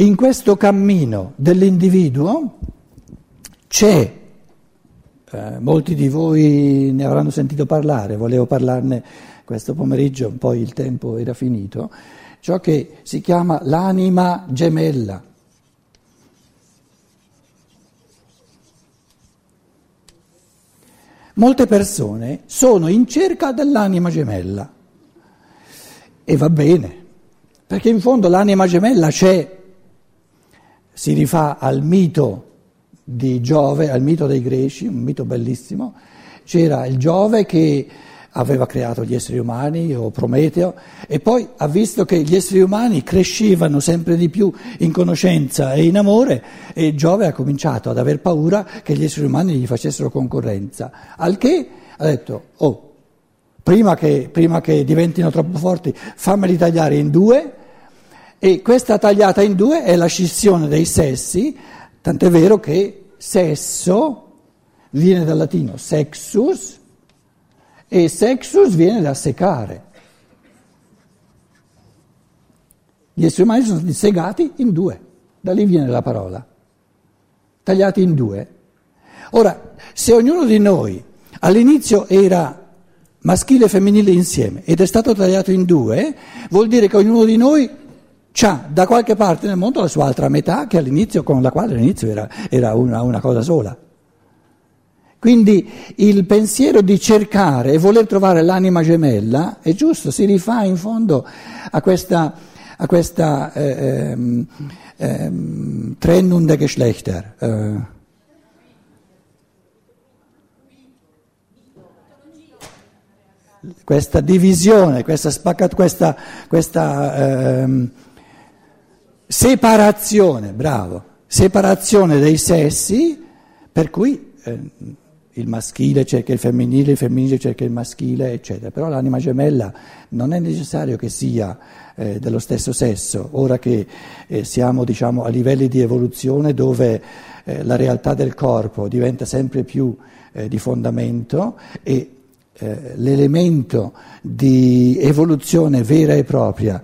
in questo cammino dell'individuo c'è, eh, molti di voi ne avranno sentito parlare, volevo parlarne questo pomeriggio, poi il tempo era finito, ciò che si chiama l'anima gemella. Molte persone sono in cerca dell'anima gemella e va bene, perché in fondo l'anima gemella c'è si rifà al mito di Giove, al mito dei greci, un mito bellissimo. C'era il Giove che aveva creato gli esseri umani o Prometeo e poi ha visto che gli esseri umani crescevano sempre di più in conoscenza e in amore e Giove ha cominciato ad aver paura che gli esseri umani gli facessero concorrenza, al che ha detto, oh, prima che, prima che diventino troppo forti fammeli tagliare in due e questa tagliata in due è la scissione dei sessi, tant'è vero che sesso viene dal latino sexus e sexus viene da secare. Gli esseri umani sono stati segati in due, da lì viene la parola, tagliati in due. Ora, se ognuno di noi all'inizio era maschile e femminile insieme ed è stato tagliato in due, vuol dire che ognuno di noi c'ha da qualche parte nel mondo la sua altra metà che all'inizio, con la quale all'inizio era, era una, una cosa sola. Quindi il pensiero di cercare e voler trovare l'anima gemella è giusto, si rifà in fondo a questa, a questa eh, ehm, ehm, Trennung der Geschlechter. Eh. Questa divisione, questa spaccatura, questa, questa ehm, separazione, bravo, separazione dei sessi, per cui eh, il maschile cerca il femminile, il femminile cerca il maschile, eccetera. Però l'anima gemella non è necessario che sia eh, dello stesso sesso, ora che eh, siamo diciamo, a livelli di evoluzione dove eh, la realtà del corpo diventa sempre più eh, di fondamento e eh, l'elemento di evoluzione vera e propria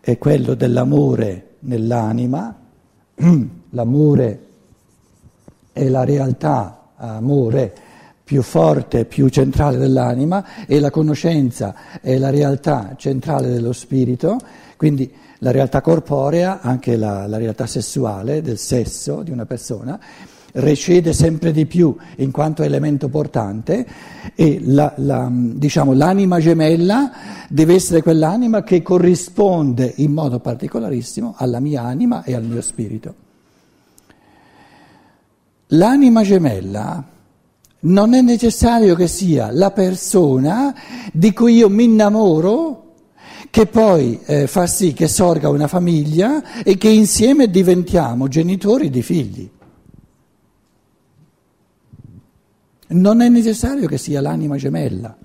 è quello dell'amore nell'anima, l'amore è la realtà, amore più forte, più centrale dell'anima e la conoscenza è la realtà centrale dello spirito, quindi la realtà corporea, anche la, la realtà sessuale del sesso di una persona recede sempre di più in quanto elemento portante e la, la, diciamo, l'anima gemella deve essere quell'anima che corrisponde in modo particolarissimo alla mia anima e al mio spirito. L'anima gemella non è necessario che sia la persona di cui io mi innamoro che poi eh, fa sì che sorga una famiglia e che insieme diventiamo genitori di figli. Non è necessario che sia l'anima gemella.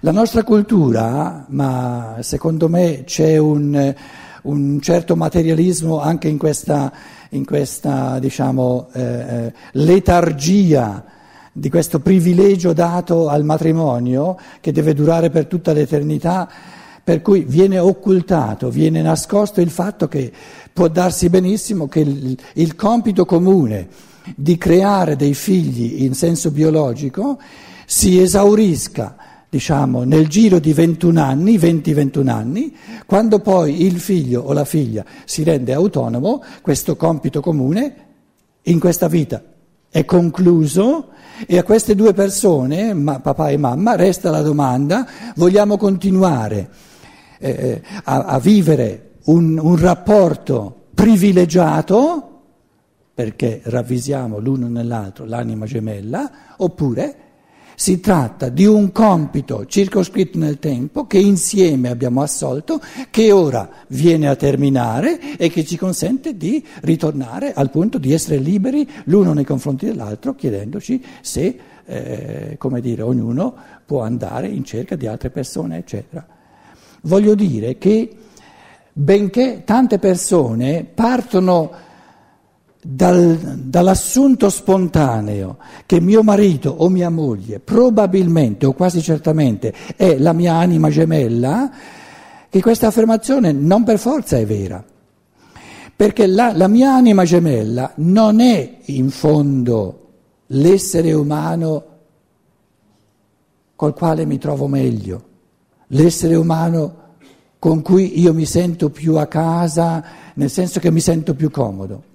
La nostra cultura, ma secondo me c'è un, un certo materialismo anche in questa, in questa diciamo, eh, eh, letargia di questo privilegio dato al matrimonio che deve durare per tutta l'eternità, per cui viene occultato, viene nascosto il fatto che può darsi benissimo che il, il compito comune di creare dei figli in senso biologico si esaurisca, diciamo, nel giro di 21 anni, 20-21 anni, quando poi il figlio o la figlia si rende autonomo, questo compito comune in questa vita è concluso e a queste due persone, ma, papà e mamma, resta la domanda, vogliamo continuare eh, a, a, vivere un, un rapporto privilegiato perché ravvisiamo l'uno nell'altro l'anima gemella, oppure si tratta di un compito circoscritto nel tempo che insieme abbiamo assolto, che ora viene a terminare e che ci consente di ritornare al punto di essere liberi l'uno nei confronti dell'altro, chiedendoci se, eh, come dire, ognuno può andare in cerca di altre persone, eccetera. Voglio dire che benché tante persone partono dal, dall'assunto spontaneo che mio marito o mia moglie probabilmente o quasi certamente è la mia anima gemella, che questa affermazione non per forza è vera. Perché la, la mia anima gemella non è in fondo l'essere umano col quale mi trovo meglio, l'essere umano con cui io mi sento più a casa, nel senso che mi sento più comodo.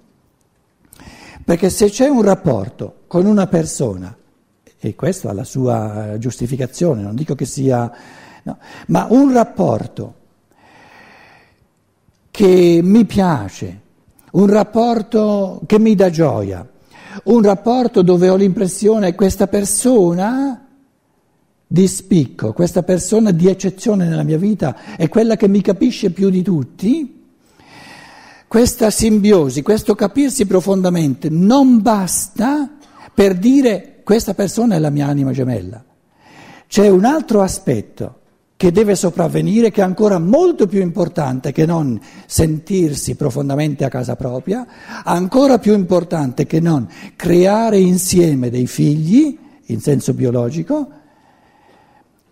Perché se c'è un rapporto con una persona, e questo ha la sua giustificazione, non dico che sia, no, ma un rapporto che mi piace, un rapporto che mi dà gioia, un rapporto dove ho l'impressione che questa persona di spicco, questa persona di eccezione nella mia vita è quella che mi capisce più di tutti, questa simbiosi, questo capirsi profondamente non basta per dire questa persona è la mia anima gemella. C'è un altro aspetto che deve sopravvenire, che è ancora molto più importante che non sentirsi profondamente a casa propria, ancora più importante che non creare insieme dei figli, in senso biologico,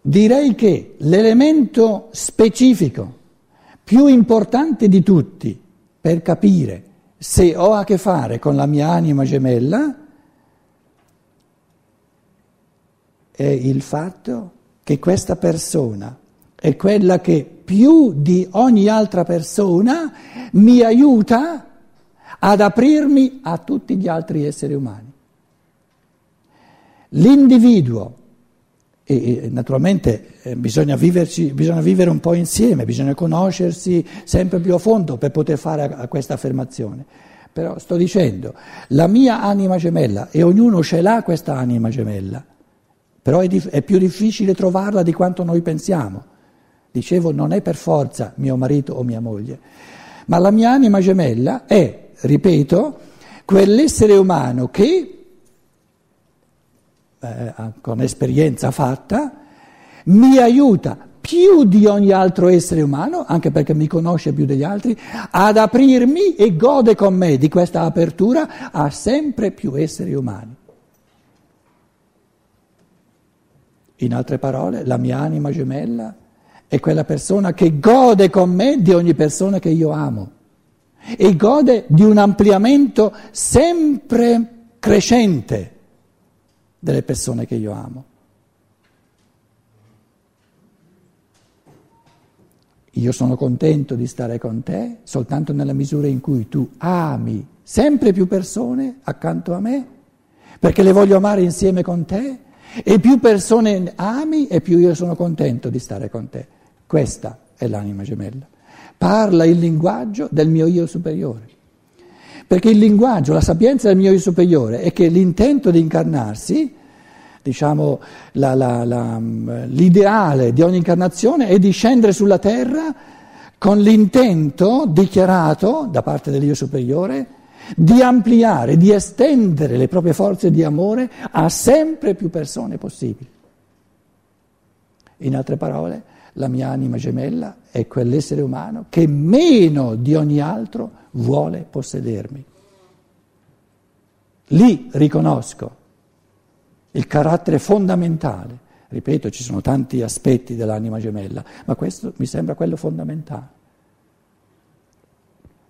direi che l'elemento specifico più importante di tutti per capire se ho a che fare con la mia anima gemella è il fatto che questa persona è quella che più di ogni altra persona mi aiuta ad aprirmi a tutti gli altri esseri umani. L'individuo, e naturalmente eh, bisogna, viverci, bisogna vivere un po' insieme, bisogna conoscersi sempre più a fondo per poter fare questa affermazione. Però sto dicendo, la mia anima gemella, e ognuno ce l'ha questa anima gemella, però è, dif- è più difficile trovarla di quanto noi pensiamo. Dicevo, non è per forza mio marito o mia moglie, ma la mia anima gemella è, ripeto, quell'essere umano che, eh, con esperienza fatta, mi aiuta più di ogni altro essere umano, anche perché mi conosce più degli altri, ad aprirmi e gode con me di questa apertura a sempre più esseri umani. In altre parole, la mia anima gemella è quella persona che gode con me di ogni persona che io amo e gode di un ampliamento sempre crescente delle persone che io amo. Io sono contento di stare con te soltanto nella misura in cui tu ami sempre più persone accanto a me, perché le voglio amare insieme con te e più persone ami e più io sono contento di stare con te. Questa è l'anima gemella. Parla il linguaggio del mio io superiore. Perché il linguaggio, la sapienza del mio io superiore è che l'intento di incarnarsi, diciamo la, la, la, l'ideale di ogni incarnazione è di scendere sulla terra con l'intento dichiarato da parte dell'io superiore di ampliare, di estendere le proprie forze di amore a sempre più persone possibili. In altre parole, la mia anima gemella è quell'essere umano che meno di ogni altro vuole possedermi. Lì riconosco il carattere fondamentale. Ripeto, ci sono tanti aspetti dell'anima gemella, ma questo mi sembra quello fondamentale.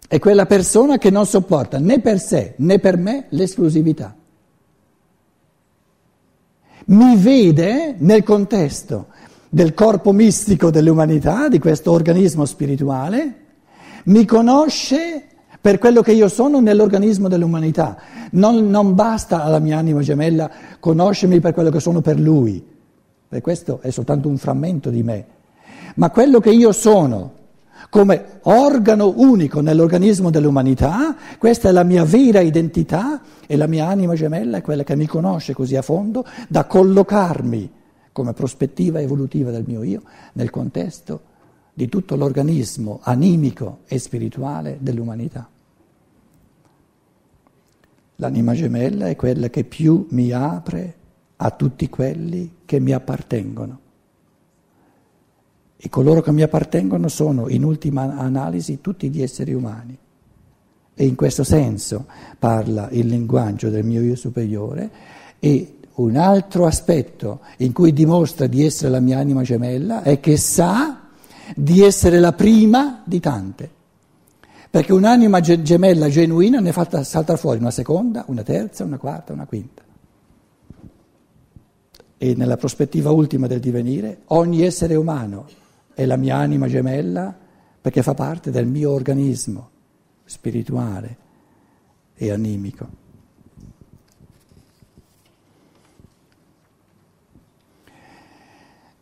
È quella persona che non sopporta né per sé né per me l'esclusività. Mi vede nel contesto del corpo mistico dell'umanità, di questo organismo spirituale, mi conosce per quello che io sono nell'organismo dell'umanità. Non, non, basta alla mia anima gemella conoscermi per quello che sono per lui, perché questo è soltanto un frammento di me, ma quello che io sono come organo unico nell'organismo dell'umanità, questa è la mia vera identità e la mia anima gemella è quella che mi conosce così a fondo da collocarmi come prospettiva evolutiva del mio io nel contesto di tutto l'organismo animico e spirituale dell'umanità. L'anima gemella è quella che più mi apre a tutti quelli che mi appartengono. E coloro che mi appartengono sono, in ultima analisi, tutti gli esseri umani. E in questo senso parla il linguaggio del mio io superiore e un altro aspetto in cui dimostra di essere la mia anima gemella è che sa di essere la prima di tante. perché un'anima gemella genuina ne fa saltare fuori una seconda, una terza, una quarta, una quinta. E nella prospettiva ultima del divenire, ogni essere umano è la mia anima gemella perché fa parte del mio organismo spirituale e animico.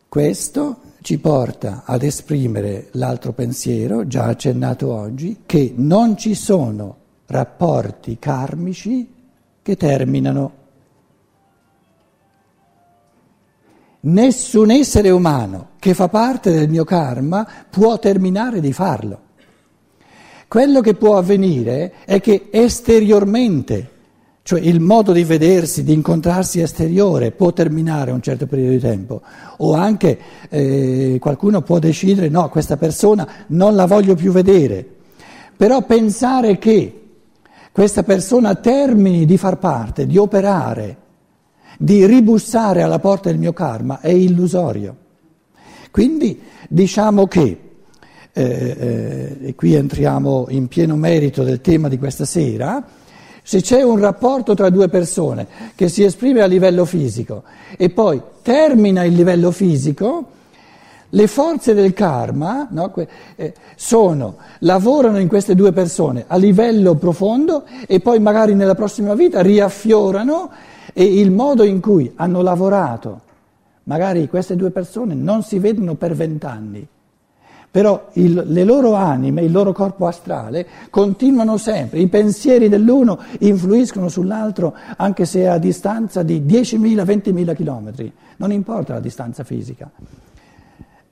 Questo ci porta ad esprimere l'altro pensiero, già accennato oggi, che non ci sono rapporti karmici che terminano. Nessun essere umano che fa parte del mio karma può terminare di farlo. Quello che può avvenire è che esteriormente cioè il modo di vedersi, di incontrarsi esteriore può terminare un certo periodo di tempo o anche eh, qualcuno può decidere no, questa persona non la voglio più vedere, però pensare che questa persona termini di far parte, di operare, di ribussare alla porta del mio karma è illusorio. Quindi diciamo che, eh, eh, e qui entriamo in pieno merito del tema di questa sera, se c'è un rapporto tra due persone che si esprime a livello fisico e poi termina il livello fisico, le forze del karma no, eh, sono, lavorano in queste due persone a livello profondo e poi magari nella prossima vita riaffiorano e il modo in cui hanno lavorato, magari queste due persone non si vedono per vent'anni però il, le loro anime, il loro corpo astrale continuano sempre, i pensieri dell'uno influiscono sull'altro anche se a distanza di 10.000, 20.000 chilometri, non importa la distanza fisica.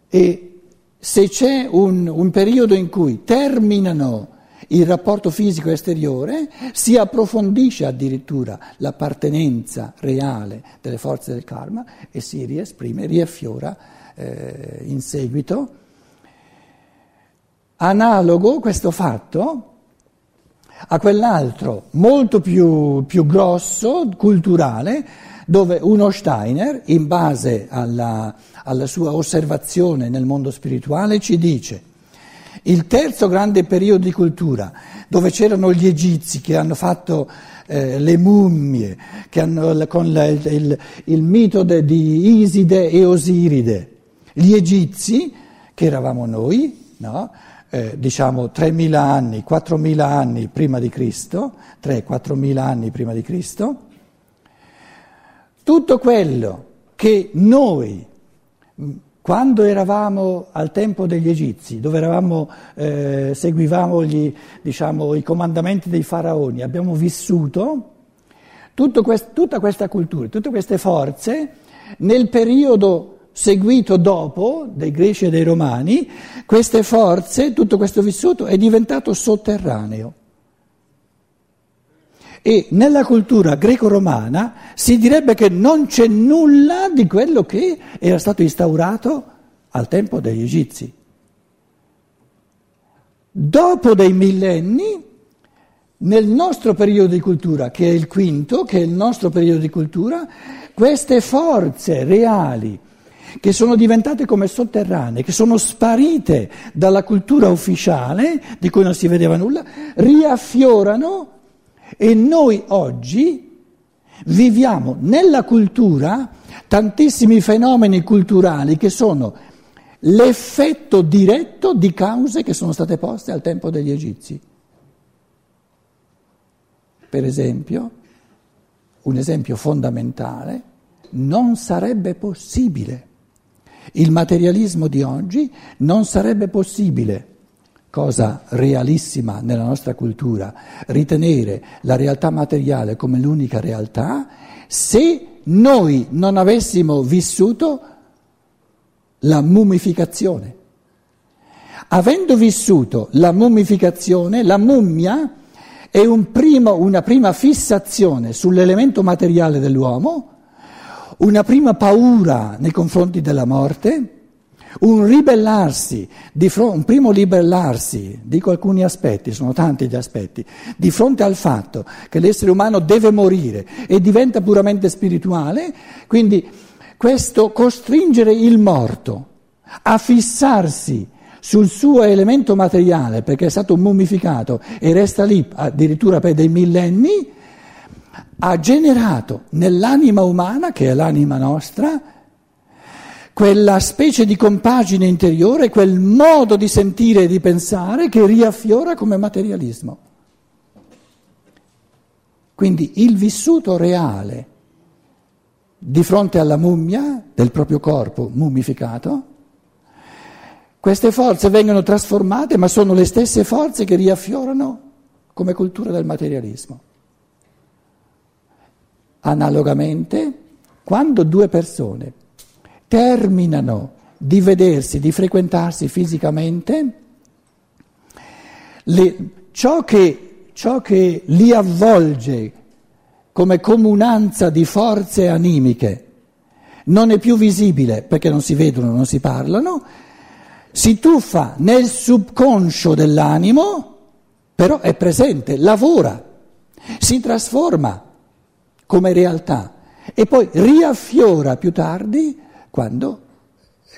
E se c'è un, un periodo in cui terminano il rapporto fisico esteriore, si approfondisce addirittura l'appartenenza reale delle forze del karma e si riesprime, riaffiora eh, in seguito analogo questo fatto a quell'altro molto più, più grosso, culturale, dove uno Steiner, in base alla, alla sua osservazione nel mondo spirituale, ci dice il terzo grande periodo di cultura, dove c'erano gli egizi che hanno fatto eh, le mummie, che hanno con la, il, il, il, mito de, di Iside e Osiride, gli egizi, che eravamo noi, no? Eh, diciamo 3.000 anni, 4.000 anni prima di Cristo, 3-4.000 anni prima di Cristo, tutto quello che noi, quando eravamo al tempo degli Egizi, dove eravamo, eh, seguivamo gli, diciamo, i comandamenti dei faraoni, abbiamo vissuto, quest, tutta questa cultura, tutte queste forze, nel periodo seguito dopo dei greci e dei romani, queste forze, tutto questo vissuto è diventato sotterraneo. E nella cultura greco-romana si direbbe che non c'è nulla di quello che era stato instaurato al tempo degli egizi. Dopo dei millenni, nel nostro periodo di cultura, che è il quinto, che è il nostro periodo di cultura, queste forze reali, che sono diventate come sotterranee, che sono sparite dalla cultura ufficiale, di cui non si vedeva nulla, riaffiorano e noi oggi viviamo nella cultura tantissimi fenomeni culturali che sono l'effetto diretto di cause che sono state poste al tempo degli egizi. Per esempio, un esempio fondamentale, non sarebbe possibile il materialismo di oggi non sarebbe possibile, cosa realissima nella nostra cultura, ritenere la realtà materiale come l'unica realtà se noi non avessimo vissuto la mummificazione. Avendo vissuto la mummificazione, la mummia è un primo, una prima fissazione sull'elemento materiale dell'uomo, una prima paura nei confronti della morte, un ribellarsi, fronte, un primo ribellarsi, dico alcuni aspetti, sono tanti gli aspetti, di fronte al fatto che l'essere umano deve morire e diventa puramente spirituale, quindi questo costringere il morto a fissarsi sul suo elemento materiale perché è stato mummificato e resta lì addirittura per dei millenni, ha generato nell'anima umana, che è l'anima nostra, quella specie di compagine interiore, quel modo di sentire e di pensare che riaffiora come materialismo. Quindi il vissuto reale di fronte alla mummia del proprio corpo mummificato, queste forze vengono trasformate, ma sono le stesse forze che riaffiorano come cultura del materialismo. Analogamente, quando due persone terminano di vedersi, di frequentarsi fisicamente, le, ciò, che, ciò che li avvolge come comunanza di forze animiche non è più visibile perché non si vedono, non si parlano, si tuffa nel subconscio dell'animo, però è presente, lavora, si trasforma come realtà e poi riaffiora più tardi quando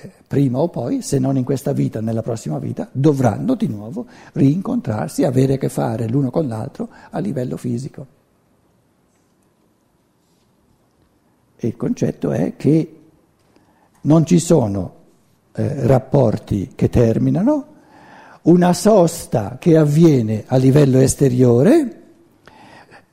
eh, prima o poi, se non in questa vita, nella prossima vita, dovranno di nuovo rincontrarsi, avere a che fare l'uno con l'altro a livello fisico. E il concetto è che non ci sono eh, rapporti che terminano, una sosta che avviene a livello esteriore,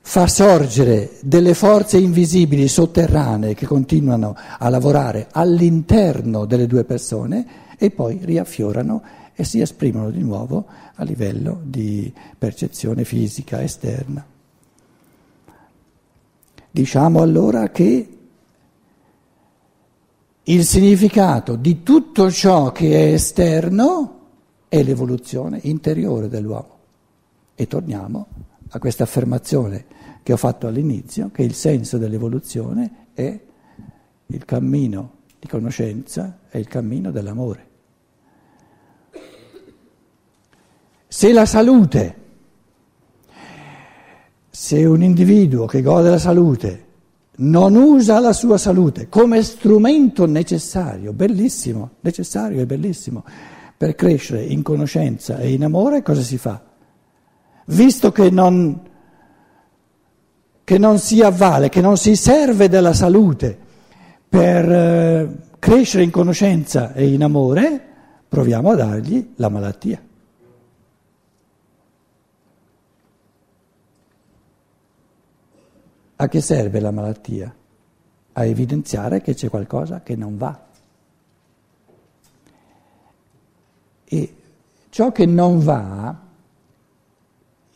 fa sorgere delle forze invisibili sotterranee che continuano a lavorare all'interno delle due persone e poi riaffiorano e si esprimono di nuovo a livello di percezione fisica esterna. Diciamo allora che il significato di tutto ciò che è esterno è l'evoluzione interiore dell'uomo. E torniamo a questa affermazione che ho fatto all'inizio, che il senso dell'evoluzione è il cammino di conoscenza, è il cammino dell'amore. Se la salute, se un individuo che gode della salute non usa la sua salute come strumento necessario, bellissimo, necessario e bellissimo, per crescere in conoscenza e in amore, cosa si fa? visto che non, che non si avvale, che non si serve della salute per eh, crescere in conoscenza e in amore, proviamo a dargli la malattia. A che serve la malattia? A evidenziare che c'è qualcosa che non va. E ciò che non va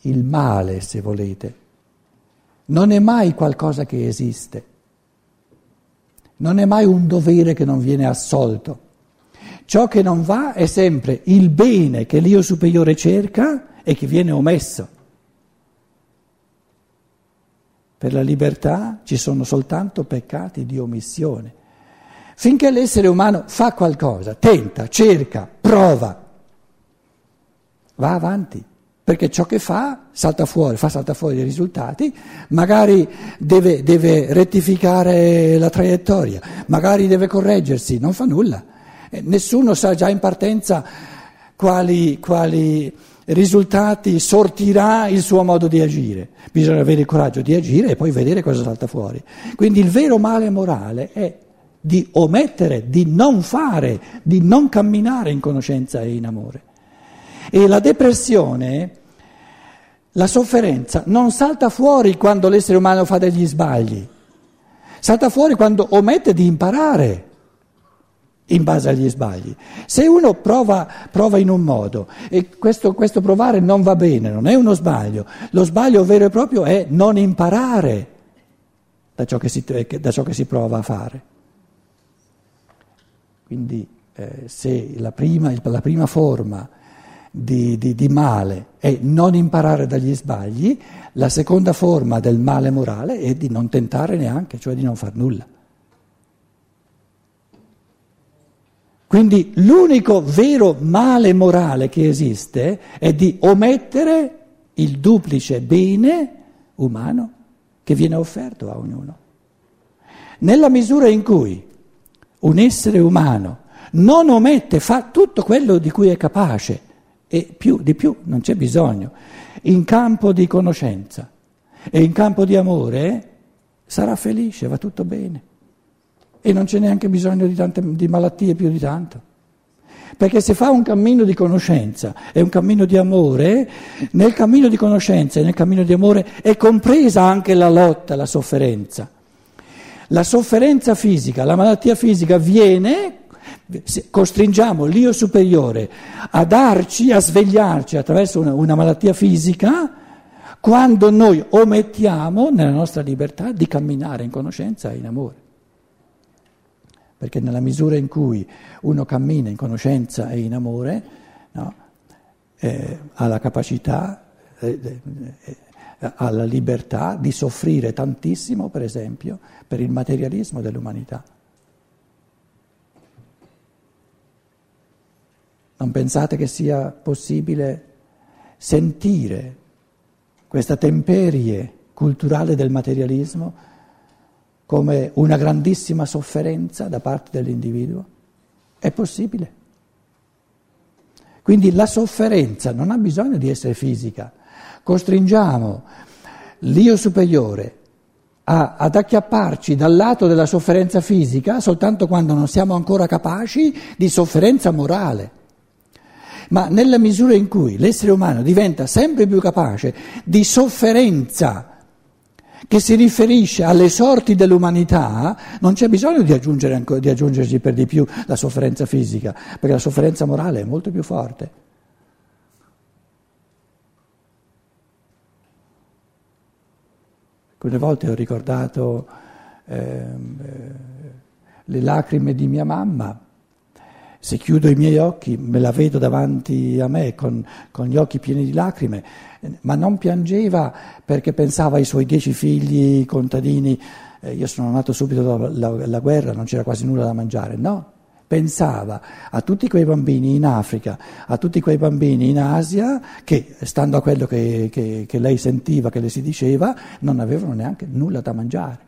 il male, se volete, non è mai qualcosa che esiste, non è mai un dovere che non viene assolto. Ciò che non va è sempre il bene che l'io superiore cerca e che viene omesso. Per la libertà ci sono soltanto peccati di omissione. Finché l'essere umano fa qualcosa, tenta, cerca, prova, va avanti perché ciò che fa salta fuori, fa salta fuori i risultati, magari deve, deve rettificare la traiettoria, magari deve correggersi, non fa nulla. Eh, nessuno sa già in partenza quali, quali risultati sortirà il suo modo di agire. Bisogna avere il coraggio di agire e poi vedere cosa salta fuori. Quindi il vero male morale è di omettere, di non fare, di non camminare in conoscenza e in amore. E la depressione, la sofferenza, non salta fuori quando l'essere umano fa degli sbagli, salta fuori quando omette di imparare in base agli sbagli. Se uno prova, prova in un modo e questo, questo, provare non va bene, non è uno sbaglio, lo sbaglio vero e proprio è non imparare da ciò che si, da ciò che si prova a fare. Quindi eh, se la prima, la prima forma di, di, di, male è non imparare dagli sbagli, la seconda forma del male morale è di non tentare neanche, cioè di non far nulla. Quindi l'unico vero male morale che esiste è di omettere il duplice bene umano che viene offerto a ognuno. Nella misura in cui un essere umano non omette, fa tutto quello di cui è capace e più di più non c'è bisogno. In campo di conoscenza e in campo di amore sarà felice, va tutto bene e non c'è neanche bisogno di, tante, di malattie più di tanto. Perché se fa un cammino di conoscenza e un cammino di amore, nel cammino di conoscenza e nel cammino di amore è compresa anche la lotta, la sofferenza. La sofferenza fisica, la malattia fisica viene, costringiamo l'io superiore a darci, a svegliarci attraverso una, una malattia fisica, quando noi omettiamo nella nostra libertà di camminare in conoscenza e in amore. Perché nella misura in cui uno cammina in conoscenza e in amore, no, eh, ha la capacità, eh, eh, ha la libertà di soffrire tantissimo, per esempio, per il materialismo dell'umanità. Non pensate che sia possibile sentire questa temperie culturale del materialismo come una grandissima sofferenza da parte dell'individuo? È possibile. Quindi la sofferenza non ha bisogno di essere fisica. Costringiamo l'io superiore a, ad acchiapparci dal lato della sofferenza fisica soltanto quando non siamo ancora capaci di sofferenza morale. Ma nella misura in cui l'essere umano diventa sempre più capace di sofferenza che si riferisce alle sorti dell'umanità, non c'è bisogno di, di aggiungerci per di più la sofferenza fisica, perché la sofferenza morale è molto più forte. Quelle volte ho ricordato eh, le lacrime di mia mamma. Se chiudo i miei occhi me la vedo davanti a me con, con gli occhi pieni di lacrime, ma non piangeva perché pensava ai suoi dieci figli contadini. Eh, io sono nato subito dopo la, la guerra, non c'era quasi nulla da mangiare, no pensava a tutti quei bambini in Africa, a tutti quei bambini in Asia che, stando a quello che, che, che lei sentiva, che le si diceva, non avevano neanche nulla da mangiare.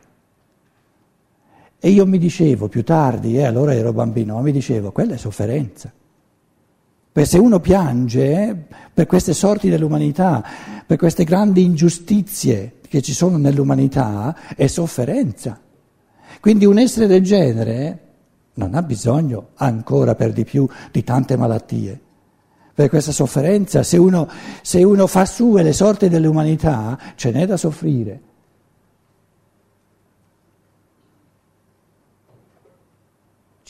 E io mi dicevo più tardi, eh, allora ero bambino, mi dicevo, quella è sofferenza. Perché se uno piange per queste sorti dell'umanità, per queste grandi ingiustizie che ci sono nell'umanità, è sofferenza. Quindi un essere del genere non ha bisogno ancora per di più di tante malattie. Per questa sofferenza, se uno, se uno fa sue le sorti dell'umanità, ce n'è da soffrire.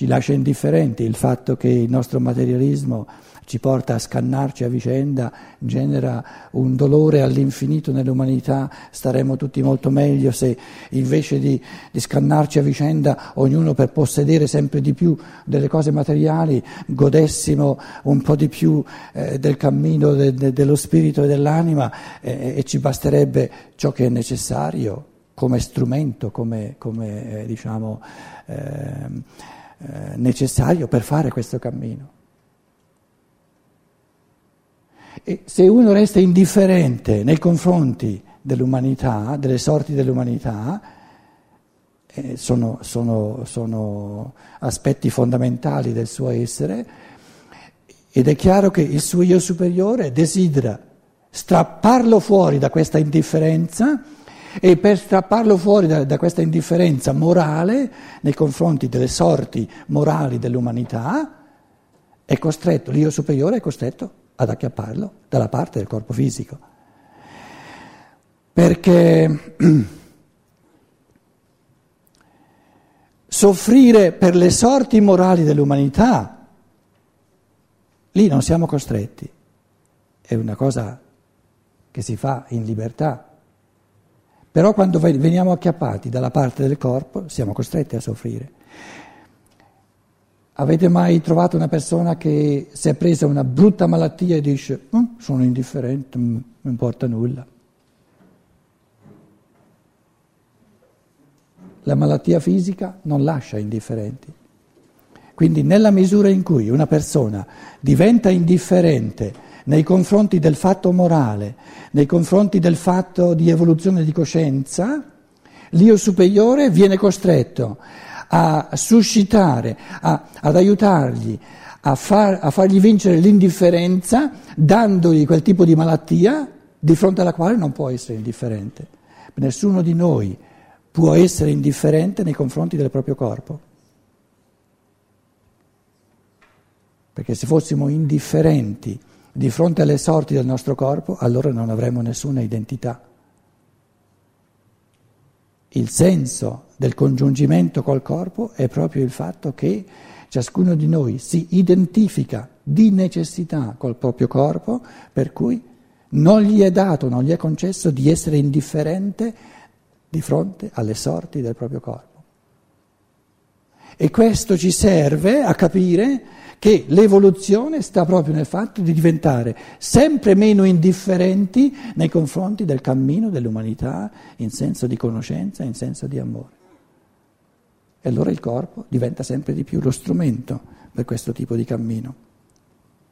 Ci lascia indifferenti il fatto che il nostro materialismo ci porta a scannarci a vicenda, genera un dolore all'infinito nell'umanità, staremmo tutti molto meglio se invece di, di scannarci a vicenda, ognuno per possedere sempre di più delle cose materiali, godessimo un po' di più eh, del cammino de, de, dello spirito e dell'anima eh, e ci basterebbe ciò che è necessario come strumento, come, come eh, diciamo, ehm, eh, necessario per fare questo cammino. E se uno resta indifferente nei confronti dell'umanità, delle sorti dell'umanità, eh, sono, sono, sono aspetti fondamentali del suo essere, ed è chiaro che il suo io superiore desidera strapparlo fuori da questa indifferenza e per strapparlo fuori da, da, questa indifferenza morale nei confronti delle sorti morali dell'umanità, è costretto, l'io superiore è costretto ad acchiapparlo dalla parte del corpo fisico. Perché soffrire per le sorti morali dell'umanità, lì non siamo costretti, è una cosa che si fa in libertà. Però quando veniamo acchiappati dalla parte del corpo siamo costretti a soffrire. Avete mai trovato una persona che si è presa una brutta malattia e dice mm, sono indifferente, non mi importa nulla? La malattia fisica non lascia indifferenti. Quindi nella misura in cui una persona diventa indifferente nei confronti del fatto morale, nei confronti del fatto di evoluzione di coscienza, l'io superiore viene costretto a suscitare, a, ad aiutargli a, far, a fargli vincere l'indifferenza dandogli quel tipo di malattia di fronte alla quale non può essere indifferente. Nessuno di noi può essere indifferente nei confronti del proprio corpo. Perché se fossimo indifferenti di fronte alle sorti del nostro corpo, allora non avremmo nessuna identità. Il senso del congiungimento col corpo è proprio il fatto che ciascuno di noi si identifica di necessità col proprio corpo, per cui non gli è dato, non gli è concesso di essere indifferente di fronte alle sorti del proprio corpo. E questo ci serve a capire che l'evoluzione sta proprio nel fatto di diventare sempre meno indifferenti nei confronti del cammino dell'umanità in senso di conoscenza, in senso di amore. E allora il corpo diventa sempre di più lo strumento per questo tipo di cammino.